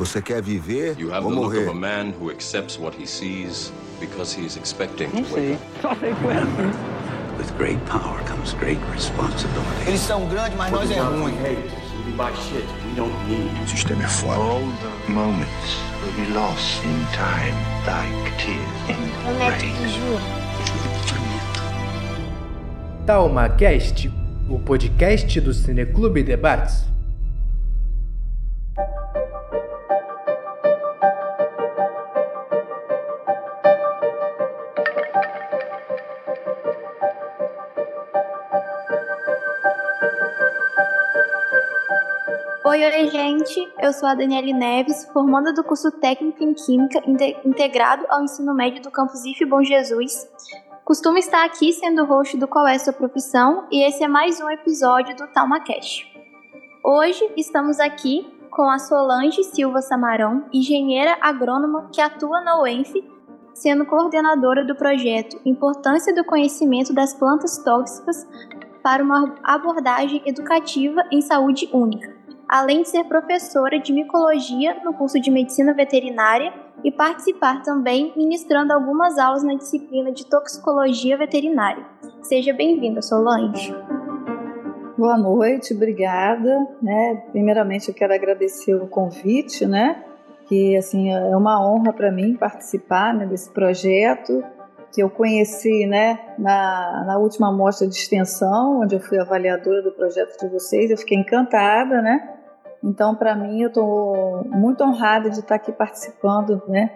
Você quer viver You have ou the look morrer? of a man who accepts what he sees because he is expecting Não to wake sei. up. Só sei que foi assim. With great power comes great responsibility. Eles são grandes, mas nós é ruim. O sistema é foda. All the moments will be lost in time, like tears in rain. TalmaCast, o podcast do Cineclube Debates. Oi, oi, gente. Eu sou a Daniele Neves, formanda do curso Técnico em Química inte- integrado ao ensino médio do campus IF Bom Jesus. Costumo estar aqui sendo host do Qual é Sua Profissão e esse é mais um episódio do TalmaCast. Hoje estamos aqui com a Solange Silva Samarão, engenheira agrônoma que atua na UENF, sendo coordenadora do projeto Importância do Conhecimento das Plantas Tóxicas para uma abordagem educativa em saúde única além de ser professora de micologia no curso de medicina veterinária e participar também ministrando algumas aulas na disciplina de toxicologia veterinária. Seja bem-vinda, Solange. Boa noite, obrigada. Né? Primeiramente, eu quero agradecer o convite, né? Que assim é uma honra para mim participar né, desse projeto que eu conheci, né, na, na última mostra de extensão, onde eu fui avaliadora do projeto de vocês. Eu fiquei encantada, né? Então, para mim, eu estou muito honrada de estar aqui participando, né,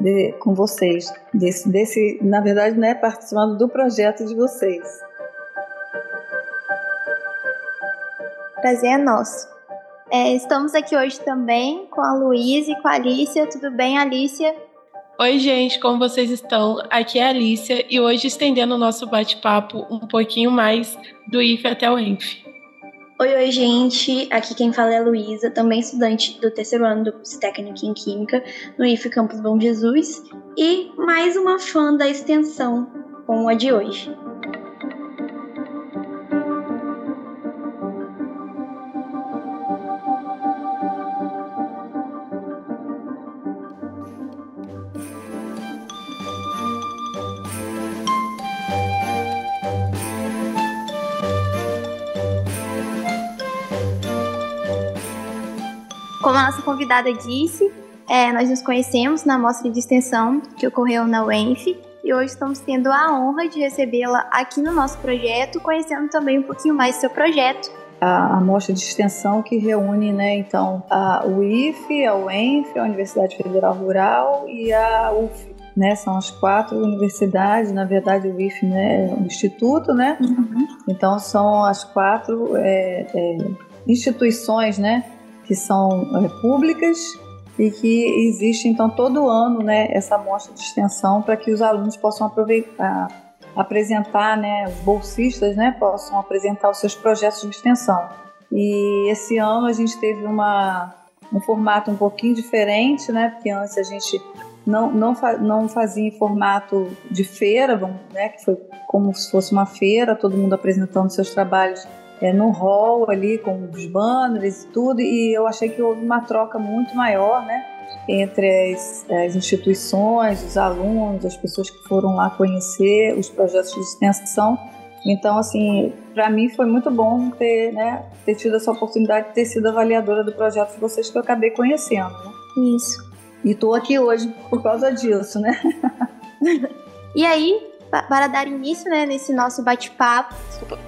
de, com vocês, desse, desse, na verdade, né, participando do projeto de vocês. Prazer é nosso. É, estamos aqui hoje também com a Luísa e com a Alicia. Tudo bem, Alicia? Oi, gente, como vocês estão? Aqui é a Alicia e hoje estendendo o nosso bate-papo um pouquinho mais do IF até o ENF. Oi, oi, gente. Aqui quem fala é a Luísa, também estudante do terceiro ano do curso técnico em Química no IF Campus Bom Jesus e mais uma fã da extensão com a de hoje. Como a nossa convidada disse, é, nós nos conhecemos na mostra de extensão que ocorreu na UENF e hoje estamos tendo a honra de recebê-la aqui no nosso projeto, conhecendo também um pouquinho mais do seu projeto. A, a mostra de extensão que reúne, né, então, a UIF, a UENF, a Universidade Federal Rural e a UF. Né, são as quatro universidades, na verdade o IF né, é um instituto, né? Então são as quatro é, é, instituições, né, que são é, públicas e que existe então todo ano, né, essa mostra de extensão para que os alunos possam aproveitar, apresentar, né, os bolsistas, né, possam apresentar os seus projetos de extensão. E esse ano a gente teve uma um formato um pouquinho diferente, né, porque antes a gente não, não, não fazia em formato de feira, né, que foi como se fosse uma feira, todo mundo apresentando seus trabalhos é, no hall ali, com os banners e tudo, e eu achei que houve uma troca muito maior, né, entre as, as instituições, os alunos, as pessoas que foram lá conhecer os projetos de extensão. Então, assim, para mim foi muito bom ter, né, ter tido essa oportunidade de ter sido avaliadora do projeto de vocês que eu acabei conhecendo. Né? Isso. E estou aqui hoje por causa disso, né? E aí, para dar início né, nesse nosso bate-papo,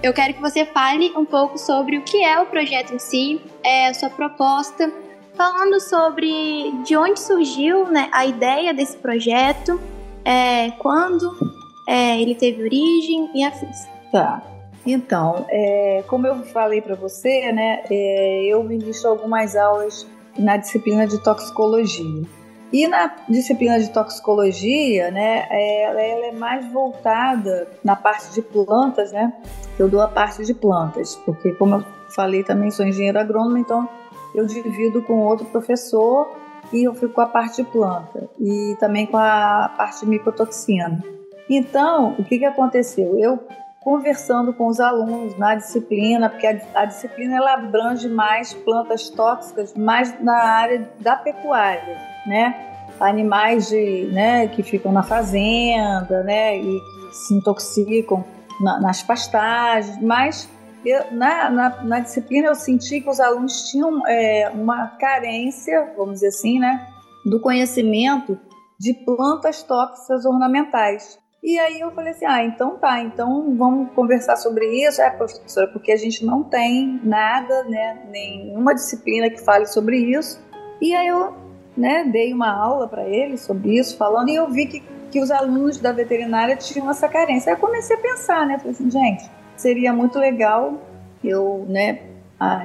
eu quero que você fale um pouco sobre o que é o projeto em si, é, a sua proposta, falando sobre de onde surgiu né, a ideia desse projeto, é, quando é, ele teve origem e afins. Tá. Então, é, como eu falei para você, né, é, eu ministro algumas aulas na disciplina de toxicologia. E na disciplina de toxicologia, né, ela, é mais voltada na parte de plantas, né? Eu dou a parte de plantas, porque como eu falei também sou engenheiro agrônomo, então eu divido com outro professor e eu fico com a parte de planta e também com a parte de micotoxina. Então, o que, que aconteceu? Eu conversando com os alunos na disciplina, porque a, a, disciplina ela abrange mais plantas tóxicas, mais na área da pecuária, né? Animais de, né, que ficam na fazenda, né, e que se intoxicam na, nas pastagens, mas eu, na, na, na, disciplina eu senti que os alunos tinham é, uma carência, vamos dizer assim, né, do conhecimento de plantas tóxicas ornamentais. E aí eu falei assim, ah, então tá, então vamos conversar sobre isso. É, professora, porque a gente não tem nada, né, nenhuma disciplina que fale sobre isso. E aí eu, né, dei uma aula para eles sobre isso, falando, e eu vi que, que os alunos da veterinária tinham essa carência. Aí eu comecei a pensar, né, falei assim, gente, seria muito legal eu, né,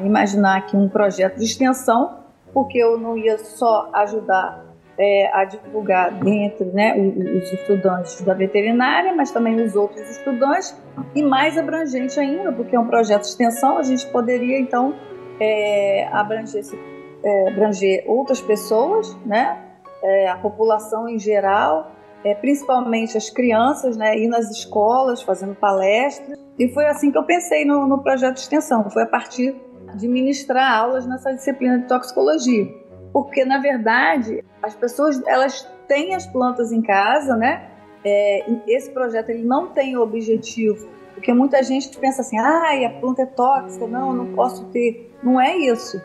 imaginar aqui um projeto de extensão, porque eu não ia só ajudar é, a divulgar dentro né, os estudantes da veterinária, mas também os outros estudantes, e mais abrangente ainda, porque é um projeto de extensão, a gente poderia então é, abranger, é, abranger outras pessoas, né, é, a população em geral, é, principalmente as crianças, né, ir nas escolas fazendo palestras, e foi assim que eu pensei no, no projeto de extensão, foi a partir de ministrar aulas nessa disciplina de toxicologia. Porque na verdade as pessoas elas têm as plantas em casa, né? É, esse projeto ele não tem objetivo, porque muita gente pensa assim, ah, a planta é tóxica, não, não posso ter. Não é isso.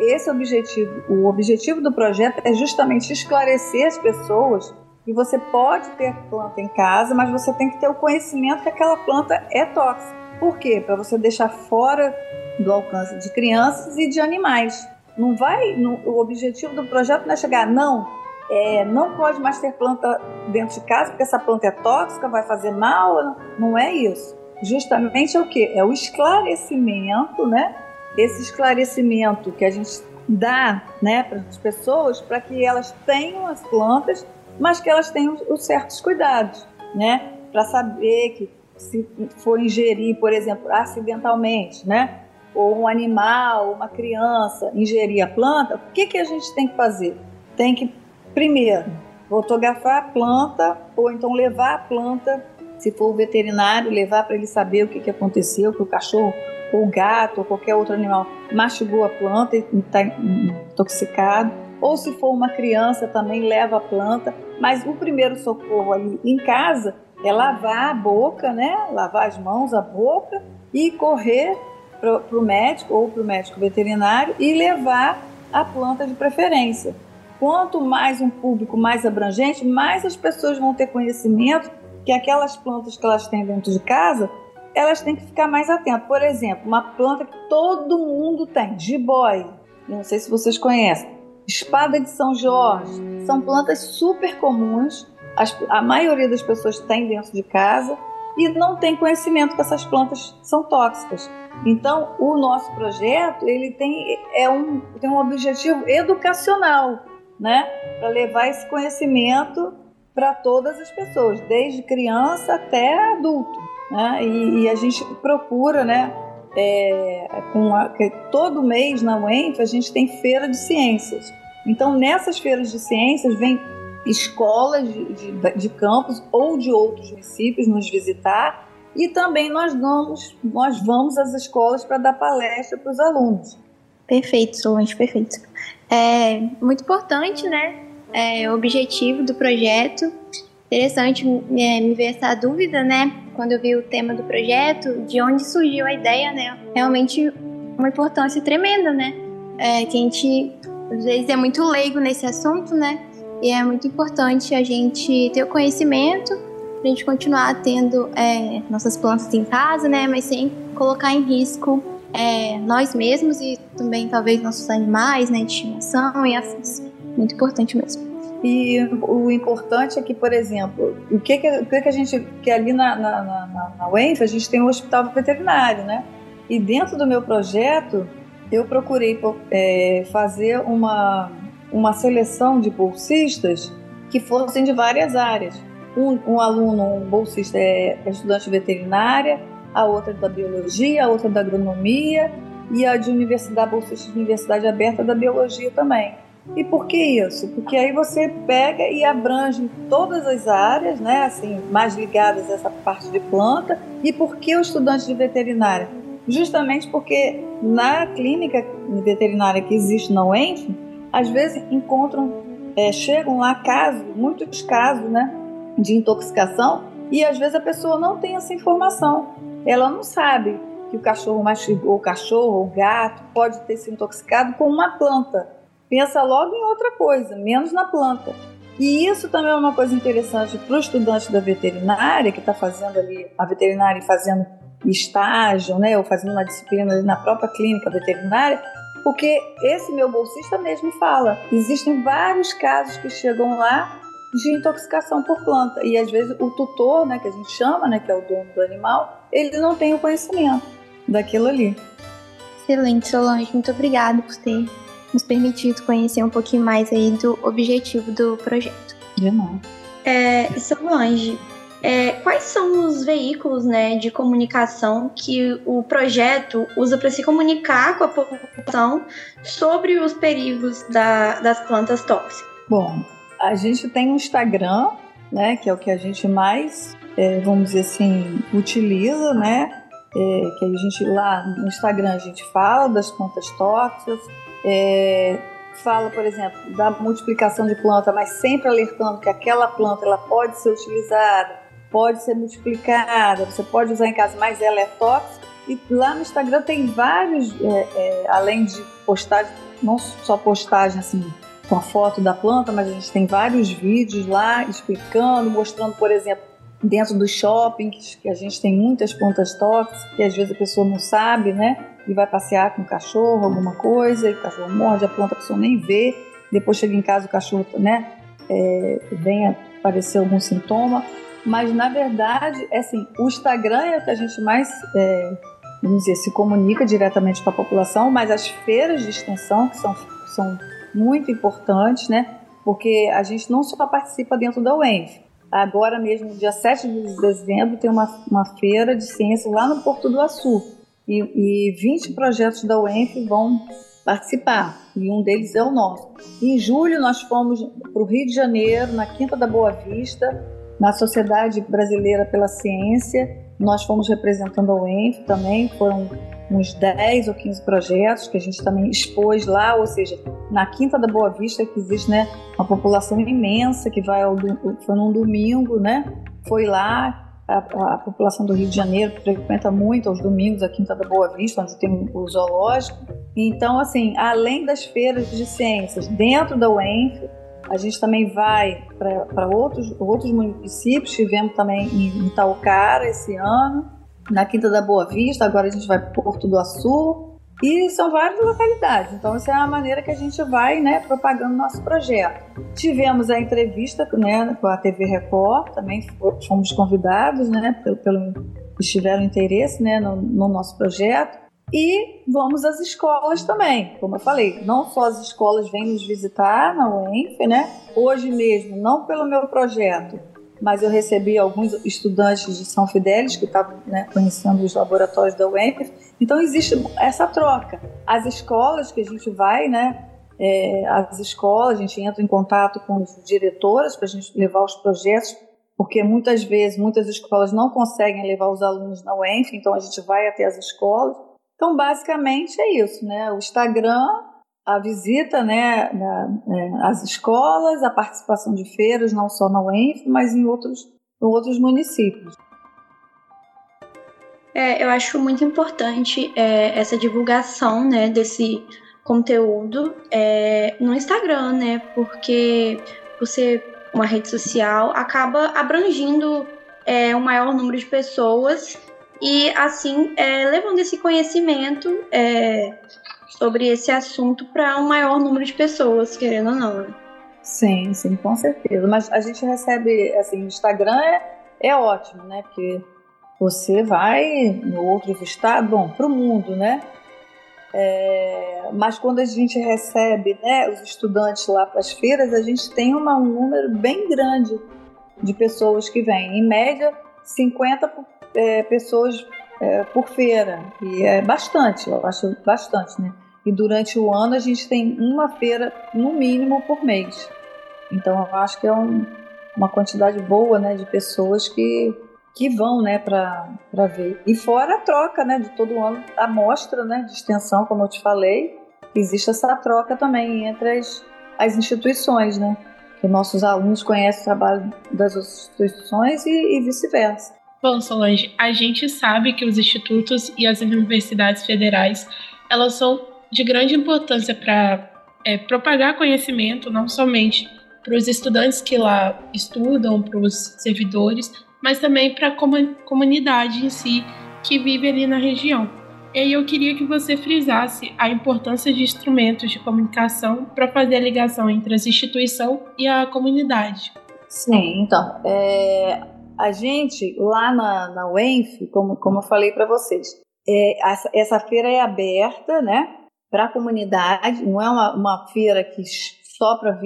Esse objetivo, o objetivo do projeto é justamente esclarecer as pessoas que você pode ter planta em casa, mas você tem que ter o conhecimento que aquela planta é tóxica. Por quê? Para você deixar fora do alcance de crianças e de animais. Não vai, o objetivo do projeto não é chegar, não, é, não pode mais ter planta dentro de casa porque essa planta é tóxica, vai fazer mal. Não é isso. Justamente é o que? É o esclarecimento, né? Esse esclarecimento que a gente dá né, para as pessoas para que elas tenham as plantas, mas que elas tenham os certos cuidados, né? Para saber que se for ingerir, por exemplo, acidentalmente, né? ou um animal, uma criança ingerir a planta, o que, que a gente tem que fazer? Tem que, primeiro, fotografar a planta ou então levar a planta, se for o veterinário, levar para ele saber o que, que aconteceu, que o cachorro ou gato ou qualquer outro animal mastigou a planta e está intoxicado. Ou se for uma criança, também leva a planta. Mas o primeiro socorro ali em casa é lavar a boca, né? Lavar as mãos, a boca e correr para o médico ou para o médico veterinário e levar a planta de preferência. Quanto mais um público mais abrangente, mais as pessoas vão ter conhecimento que aquelas plantas que elas têm dentro de casa, elas têm que ficar mais atentas. Por exemplo, uma planta que todo mundo tem, jiboia, não sei se vocês conhecem, espada de São Jorge, são plantas super comuns, as, a maioria das pessoas tem dentro de casa e não tem conhecimento que essas plantas são tóxicas. Então, o nosso projeto ele tem, é um, tem um objetivo educacional, né? Para levar esse conhecimento para todas as pessoas, desde criança até adulto. Né? E, e a gente procura, né? É, com a, todo mês na UENF a gente tem feira de ciências. Então, nessas feiras de ciências, vem escolas de, de, de campos ou de outros municípios nos visitar e também nós vamos, nós vamos às escolas para dar palestra para os alunos. Perfeito, Solange, perfeito. É muito importante, né? É, o objetivo do projeto. Interessante é, me ver essa dúvida, né? Quando eu vi o tema do projeto, de onde surgiu a ideia, né? Realmente uma importância tremenda, né? É, que a gente às vezes é muito leigo nesse assunto, né? E é muito importante a gente ter o conhecimento a gente continuar tendo é, nossas plantas em casa, né? Mas sem colocar em risco é, nós mesmos e também talvez nossos animais, né? De estimação e afins. Muito importante mesmo. E o importante é que, por exemplo, o que, que, que, a gente. que ali na, na, na, na UENF a gente tem um hospital veterinário, né? E dentro do meu projeto, eu procurei é, fazer uma, uma seleção de bolsistas que fossem de várias áreas. Um, um aluno, um bolsista é, é estudante veterinária, a outra é da biologia, a outra é da agronomia e a de universidade, bolsista de universidade aberta da biologia também. E por que isso? Porque aí você pega e abrange todas as áreas, né, assim, mais ligadas a essa parte de planta. E por que o estudante de veterinária? Justamente porque na clínica veterinária que existe na UENF, às vezes encontram, é, chegam lá casos, muitos casos, né, de intoxicação, e às vezes a pessoa não tem essa informação. Ela não sabe que o cachorro mastigou, o cachorro, o gato, pode ter se intoxicado com uma planta pensa logo em outra coisa, menos na planta. E isso também é uma coisa interessante para o estudante da veterinária, que está fazendo ali, a veterinária fazendo estágio, né, ou fazendo uma disciplina ali na própria clínica veterinária, porque esse meu bolsista mesmo fala, existem vários casos que chegam lá de intoxicação por planta, e às vezes o tutor, né, que a gente chama, né, que é o dono do animal, ele não tem o conhecimento daquilo ali. Excelente, Solange, muito obrigada por ter nos permitido conhecer um pouquinho mais aí do objetivo do projeto. Demais. É, Solange, é, quais são os veículos né, de comunicação que o projeto usa para se comunicar com a população sobre os perigos da, das plantas tóxicas? Bom, a gente tem um Instagram, né, que é o que a gente mais, é, vamos dizer assim, utiliza, né? É, que a gente lá no Instagram a gente fala das plantas tóxicas, é, fala, por exemplo, da multiplicação de planta, mas sempre alertando que aquela planta ela pode ser utilizada, pode ser multiplicada, você pode usar em casa, mas ela é tóxica. E lá no Instagram tem vários, é, é, além de postagem, não só postagem assim com a foto da planta, mas a gente tem vários vídeos lá explicando, mostrando, por exemplo, dentro dos shoppings, que a gente tem muitas plantas tóxicas, que às vezes a pessoa não sabe, né? E vai passear com o cachorro, alguma coisa, e o cachorro morde a planta, a pessoa nem vê. Depois chega em casa, o cachorro, né? É, vem aparecer algum sintoma. Mas, na verdade, é assim, o Instagram é o que a gente mais, é, vamos dizer, se comunica diretamente com a população, mas as feiras de extensão, que são, são muito importantes, né? Porque a gente não só participa dentro da UENF, Agora mesmo, dia 7 de dezembro, tem uma, uma feira de ciências lá no Porto do Açu. E, e 20 projetos da UENF vão participar, e um deles é o nosso. Em julho, nós fomos para o Rio de Janeiro, na Quinta da Boa Vista, na Sociedade Brasileira pela Ciência. Nós fomos representando a UENF também, foram uns 10 ou 15 projetos que a gente também expôs lá, ou seja, na Quinta da Boa Vista, que existe né, uma população imensa que vai ao, foi num domingo, né? Foi lá, a, a, população do Rio de Janeiro frequenta muito aos domingos a Quinta da Boa Vista, onde tem o zoológico. Então, assim, além das feiras de ciências dentro da UENF, a gente também vai para outros, outros municípios, tivemos também em Itaucara esse ano, na Quinta da Boa Vista, agora a gente vai para Porto do Açu, e são várias localidades. Então, essa é a maneira que a gente vai né, propagando nosso projeto. Tivemos a entrevista né, com a TV Record, também fomos convidados, né, pelo, pelo tiveram interesse né, no, no nosso projeto. E vamos às escolas também, como eu falei, não só as escolas vêm nos visitar na UENF, né? Hoje mesmo, não pelo meu projeto, mas eu recebi alguns estudantes de São Fidélis que estavam né, conhecendo os laboratórios da UENF. Então existe essa troca. As escolas que a gente vai, né? É, as escolas, a gente entra em contato com os diretoras para a gente levar os projetos, porque muitas vezes muitas escolas não conseguem levar os alunos na UENF, então a gente vai até as escolas. Então basicamente é isso, né? O Instagram a visita né, na, é, às escolas, a participação de feiras, não só na UENF, mas em outros, em outros municípios. É, eu acho muito importante é, essa divulgação né, desse conteúdo é, no Instagram, né? Porque você, uma rede social, acaba abrangindo é, um maior número de pessoas e assim é, levando esse conhecimento é, sobre esse assunto para um maior número de pessoas, querendo ou não. Né? Sim, sim, com certeza. Mas a gente recebe, assim, o Instagram é, é ótimo, né? Porque você vai em outros estados, bom, para o mundo, né? É, mas quando a gente recebe né, os estudantes lá para as feiras, a gente tem uma, um número bem grande de pessoas que vêm. Em média, 50 é, pessoas é, por feira. E é bastante, eu acho bastante, né? E durante o ano a gente tem uma feira, no mínimo, por mês. Então eu acho que é um, uma quantidade boa né, de pessoas que, que vão né, para ver. E fora a troca né, de todo ano, a mostra né, de extensão, como eu te falei, existe essa troca também entre as, as instituições, né? Que nossos alunos conhecem o trabalho das instituições e, e vice-versa. Bom, Solange, a gente sabe que os institutos e as universidades federais elas são de grande importância para é, propagar conhecimento, não somente para os estudantes que lá estudam, para os servidores, mas também para a comunidade em si que vive ali na região. E aí eu queria que você frisasse a importância de instrumentos de comunicação para fazer a ligação entre as instituições e a comunidade. Sim, então, é, a gente lá na, na UENF, como, como eu falei para vocês, é, essa, essa, feira é aberta, né, para a comunidade, não é uma, uma feira que só para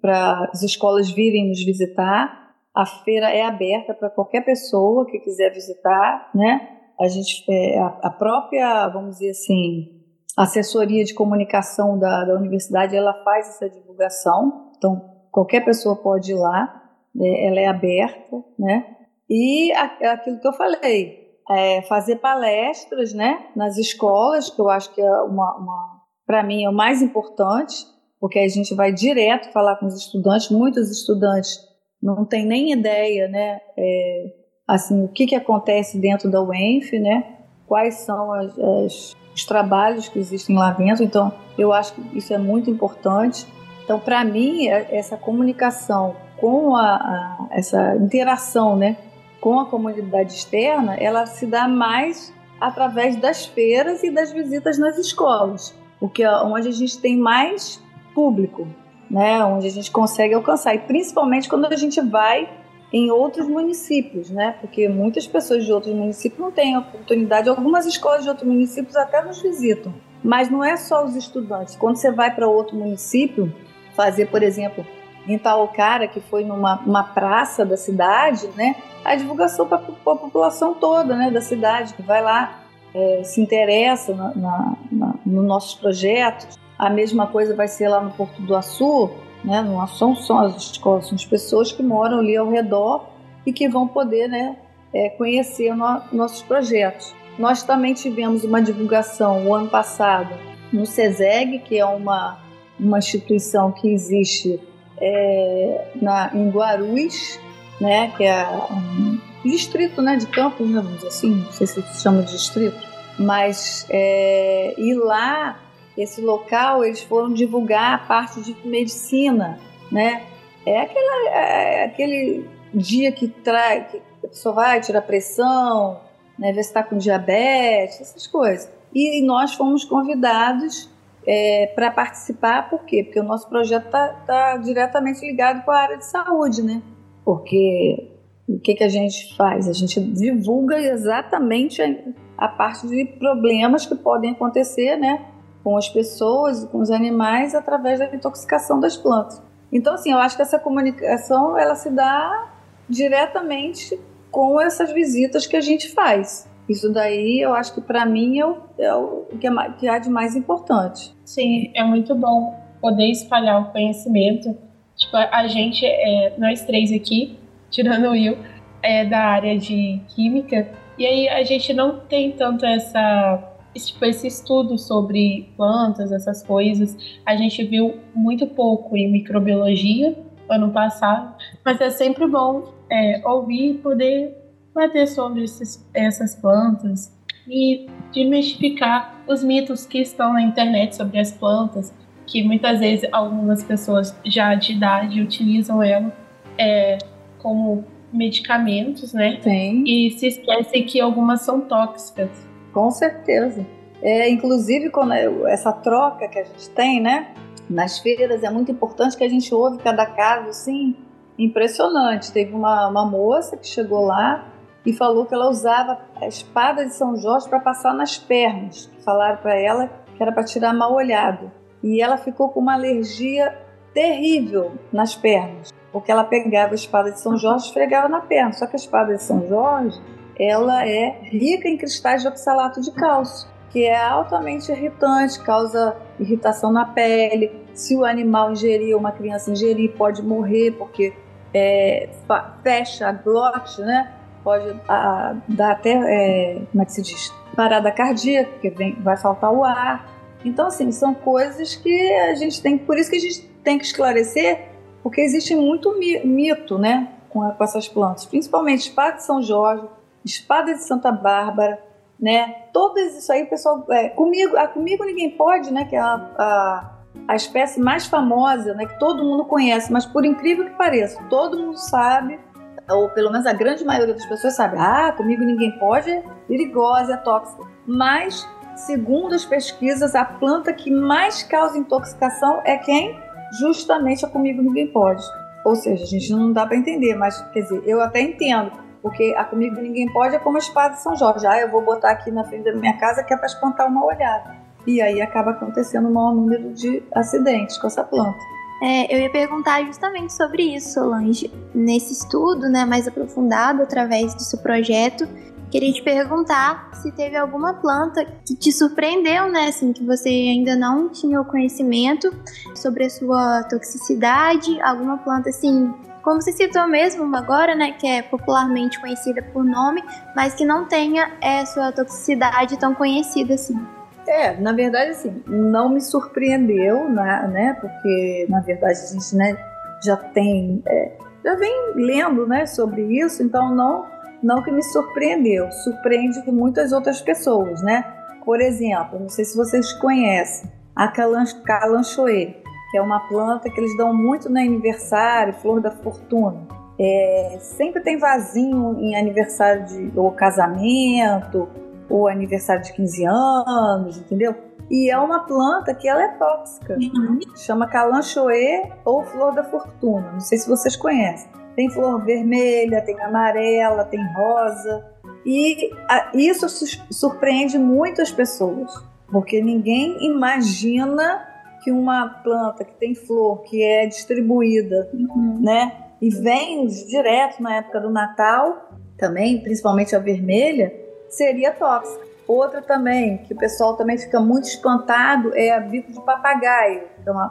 para as escolas virem nos visitar. A feira é aberta para qualquer pessoa que quiser visitar, né? A gente, é, a, própria, vamos dizer assim, assessoria de comunicação da, da universidade, ela faz essa divulgação. Então, qualquer pessoa pode ir lá. Né? Ela é aberta, né? E aquilo que eu falei, é fazer palestras, né? Nas escolas, que eu acho que é uma, uma para mim é o mais importante porque a gente vai direto falar com os estudantes. Muitos estudantes não têm nem ideia, né, é, assim, o que, que acontece dentro da UENF, né, quais são as, as, os trabalhos que existem lá dentro. Então, eu acho que isso é muito importante. Então, para mim, é, essa comunicação com a, a, essa interação, né, com a comunidade externa, ela se dá mais através das feiras e das visitas nas escolas, porque é onde a gente tem mais público, né, onde a gente consegue alcançar, e principalmente quando a gente vai em outros municípios, né, porque muitas pessoas de outros municípios não têm oportunidade, algumas escolas de outros municípios até nos visitam, mas não é só os estudantes. Quando você vai para outro município, fazer, por exemplo, em Taucara, que foi numa uma praça da cidade, né, a divulgação para a população toda, né, da cidade, que vai lá, é, se interessa na, na, na, nos nossos projetos, a mesma coisa vai ser lá no Porto do Açu, né? Não são só as escolas, são as pessoas que moram ali ao redor e que vão poder, né, é, conhecer no, nossos projetos. Nós também tivemos uma divulgação o ano passado no SESEG, que é uma, uma instituição que existe é, na, em Guarulhos, né, que é um distrito né, de Campos, né, assim, não sei se se chama de distrito, mas é, e lá esse local, eles foram divulgar a parte de medicina, né? É, aquela, é aquele dia que, traz, que a pessoa vai tirar pressão, né, ver se está com diabetes, essas coisas. E nós fomos convidados é, para participar, por quê? Porque o nosso projeto está tá diretamente ligado com a área de saúde, né? Porque o que, que a gente faz? A gente divulga exatamente a, a parte de problemas que podem acontecer, né? com as pessoas com os animais através da intoxicação das plantas. Então, assim, eu acho que essa comunicação ela se dá diretamente com essas visitas que a gente faz. Isso daí eu acho que para mim é o, é o que, é, que há de mais importante. Sim, é muito bom poder espalhar o conhecimento. Tipo, a gente, é, nós três aqui, tirando o Will, é da área de química, e aí a gente não tem tanto essa tipo, esse estudo sobre plantas, essas coisas, a gente viu muito pouco em microbiologia ano passado, mas é sempre bom é, ouvir e poder bater sobre esses, essas plantas e desmistificar os mitos que estão na internet sobre as plantas, que muitas vezes algumas pessoas já de idade utilizam ela é, como medicamentos, né? Sim. E se esquecem que algumas são tóxicas. Com certeza. É, inclusive, quando essa troca que a gente tem, né? Nas feiras é muito importante que a gente ouve cada caso, assim, impressionante. Teve uma, uma moça que chegou lá e falou que ela usava a espada de São Jorge para passar nas pernas. Falaram para ela que era para tirar mal olhado. E ela ficou com uma alergia terrível nas pernas, porque ela pegava a espada de São Jorge e esfregava na perna. Só que a espada de São Jorge, ela é rica em cristais de oxalato de cálcio que é altamente irritante, causa irritação na pele. Se o animal ingerir, uma criança ingerir, pode morrer porque é, fecha a glote, né? Pode a, dar até, é, como é que se diz? Parada cardíaca, porque vem, vai faltar o ar. Então, assim, são coisas que a gente tem, por isso que a gente tem que esclarecer, porque existe muito mito, né, com, com essas plantas, principalmente espada de São Jorge, espada de Santa Bárbara, né, todas isso aí, pessoal, é, comigo, a comigo ninguém pode, né, que é a, a, a espécie mais famosa, né, que todo mundo conhece, mas por incrível que pareça, todo mundo sabe ou pelo menos a grande maioria das pessoas sabe, ah, comigo ninguém pode, é perigosa, é tóxica. Mas, segundo as pesquisas, a planta que mais causa intoxicação é quem? Justamente a comigo ninguém pode. Ou seja, a gente não dá para entender, mas quer dizer, eu até entendo, porque a comigo ninguém pode é como a espada de São Jorge. Ah, eu vou botar aqui na frente da minha casa que é para espantar uma olhada. E aí acaba acontecendo um maior número de acidentes com essa planta. É, eu ia perguntar justamente sobre isso, Solange. Nesse estudo, né, mais aprofundado através do seu projeto, queria te perguntar se teve alguma planta que te surpreendeu, né, assim, que você ainda não tinha o conhecimento sobre a sua toxicidade, alguma planta assim, como você citou mesmo agora, né, que é popularmente conhecida por nome, mas que não tenha é, sua toxicidade tão conhecida assim. É, na verdade, assim, não me surpreendeu, né, né porque na verdade a gente né, já tem, é, já vem lendo né, sobre isso, então não, não que me surpreendeu, surpreende muitas outras pessoas, né? Por exemplo, não sei se vocês conhecem a calanchoe, que é uma planta que eles dão muito no aniversário, flor da fortuna. É, sempre tem vasinho em aniversário de ou casamento, o aniversário de 15 anos, entendeu? E é uma planta que ela é tóxica. Uhum. Chama calanchoe ou flor da fortuna. Não sei se vocês conhecem. Tem flor vermelha, tem amarela, tem rosa. E isso surpreende muitas pessoas, porque ninguém imagina que uma planta que tem flor, que é distribuída, uhum. né? E vem direto na época do Natal, também, principalmente a vermelha, seria tóxica. Outra também, que o pessoal também fica muito espantado, é a bico de papagaio, que é uma,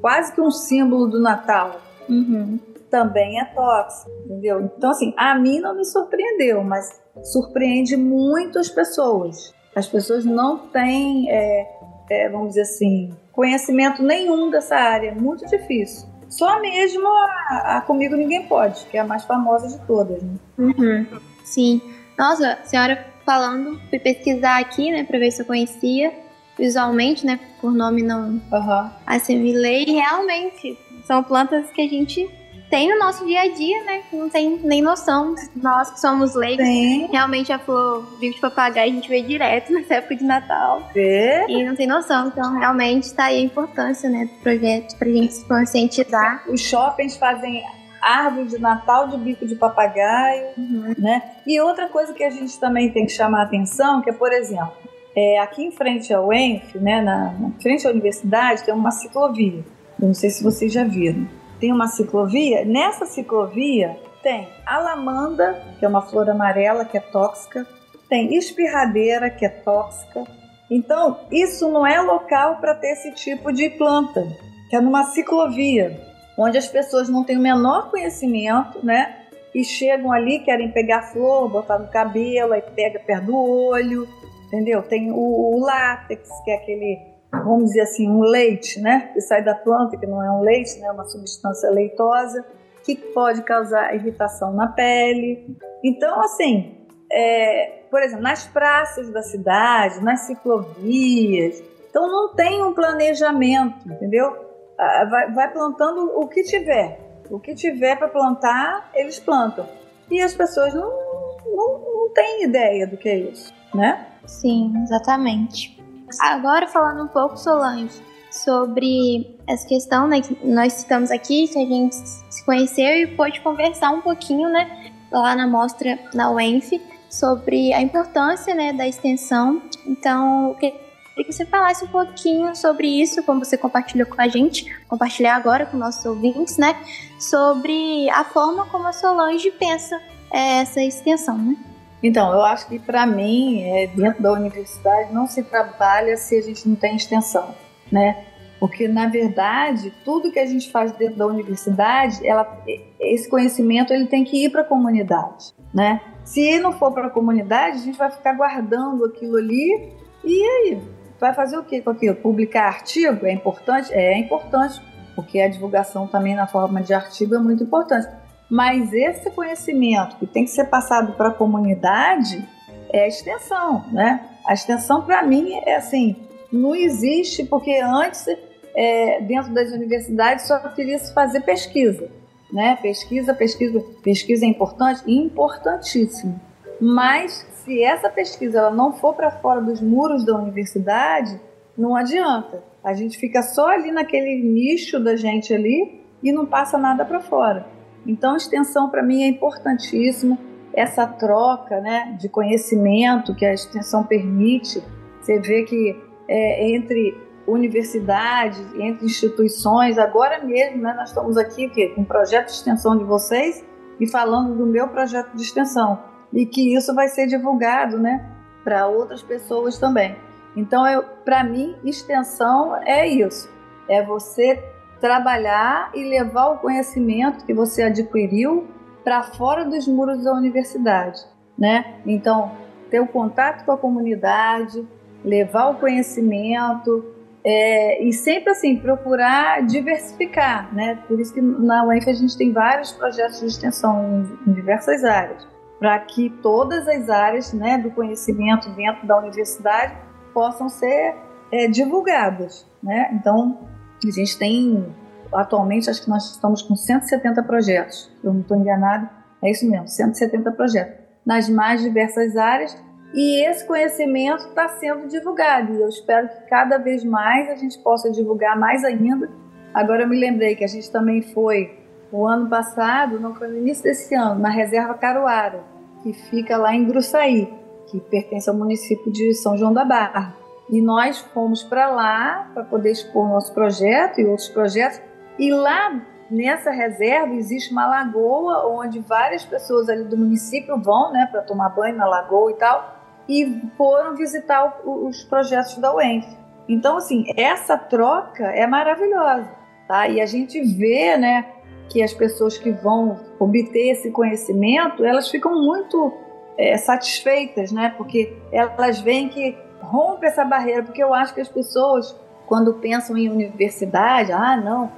quase que um símbolo do Natal. Uhum. Também é tóxica, entendeu? Então, assim, a mim não me surpreendeu, mas surpreende muito as pessoas. As pessoas não têm, é, é, vamos dizer assim, conhecimento nenhum dessa área, é muito difícil. Só mesmo a, a Comigo Ninguém Pode, que é a mais famosa de todas. Né? Uhum. Sim. Nossa, a senhora falando, fui pesquisar aqui, né, pra ver se eu conhecia visualmente, né, por nome não uhum. assimilei. Realmente, são plantas que a gente tem no nosso dia a dia, né, que não tem nem noção. Nós que somos leigos, realmente a flor vivo de papagaio a gente vê direto nessa época de Natal. É. E não tem noção. Então, realmente, está aí a importância, né, do projeto pra gente se conscientizar. Os shoppings fazem árvore de Natal de bico de papagaio, uhum. né? E outra coisa que a gente também tem que chamar a atenção, que é, por exemplo, é, aqui em frente ao ENF, né, na, na frente à universidade, tem uma ciclovia. Eu não sei se vocês já viram. Tem uma ciclovia. Nessa ciclovia tem a lamanda, que é uma flor amarela que é tóxica. Tem espirradeira, que é tóxica. Então, isso não é local para ter esse tipo de planta, que é numa ciclovia onde as pessoas não têm o menor conhecimento, né? E chegam ali, querem pegar flor, botar no cabelo, aí pega perto do olho, entendeu? Tem o, o látex, que é aquele, vamos dizer assim, um leite, né? Que sai da planta, que não é um leite, né? É uma substância leitosa, que pode causar irritação na pele. Então, assim, é, por exemplo, nas praças da cidade, nas ciclovias, então não tem um planejamento, entendeu? Vai, vai plantando o que tiver. O que tiver para plantar, eles plantam. E as pessoas não, não, não têm ideia do que é isso, né? Sim, exatamente. Agora falando um pouco, Solange, sobre essa questão, né, que nós citamos aqui, que a gente se conheceu e pôde conversar um pouquinho, né, lá na mostra na UENF, sobre a importância, né, da extensão. Então, Queria que você falasse um pouquinho sobre isso, como você compartilhou com a gente, compartilhar agora com nossos ouvintes, né? Sobre a forma como a Solange pensa é, essa extensão, né? Então, eu acho que para mim, é, dentro da universidade, não se trabalha se a gente não tem extensão, né? Porque, na verdade, tudo que a gente faz dentro da universidade, ela, esse conhecimento ele tem que ir para a comunidade, né? Se não for para a comunidade, a gente vai ficar guardando aquilo ali e aí? Vai fazer o que com aquilo? Publicar artigo? É importante? É, é importante, porque a divulgação também na forma de artigo é muito importante. Mas esse conhecimento que tem que ser passado para a comunidade é a extensão, né? A extensão, para mim, é assim, não existe, porque antes, é, dentro das universidades, só queria se fazer pesquisa, né? Pesquisa, pesquisa, pesquisa é importante? Importantíssimo. Mas se essa pesquisa ela não for para fora dos muros da universidade, não adianta. A gente fica só ali naquele nicho da gente ali e não passa nada para fora. Então, extensão para mim é importantíssimo. Essa troca né, de conhecimento que a extensão permite, você vê que é, entre universidades, entre instituições, agora mesmo né, nós estamos aqui com um projeto de extensão de vocês e falando do meu projeto de extensão e que isso vai ser divulgado, né, para outras pessoas também. Então, para mim, extensão é isso, é você trabalhar e levar o conhecimento que você adquiriu para fora dos muros da universidade, né? Então, ter o contato com a comunidade, levar o conhecimento é, e sempre assim procurar diversificar, né? Por isso que na UENF a gente tem vários projetos de extensão em, em diversas áreas para que todas as áreas né, do conhecimento dentro da universidade possam ser é, divulgadas. Né? Então, a gente tem, atualmente, acho que nós estamos com 170 projetos, eu não estou enganado, é isso mesmo, 170 projetos, nas mais diversas áreas, e esse conhecimento está sendo divulgado, e eu espero que cada vez mais a gente possa divulgar mais ainda. Agora eu me lembrei que a gente também foi, o ano passado, no início desse ano, na Reserva Caruara, que fica lá em Gruçaí, que pertence ao município de São João da Barra. E nós fomos para lá para poder expor nosso projeto e outros projetos. E lá nessa reserva existe uma lagoa onde várias pessoas ali do município vão, né, para tomar banho na lagoa e tal, e foram visitar o, os projetos da UENF. Então, assim, essa troca é maravilhosa, tá? E a gente vê, né, que as pessoas que vão obter esse conhecimento, elas ficam muito é, satisfeitas, né? Porque elas veem que rompe essa barreira, porque eu acho que as pessoas, quando pensam em universidade, ah, não,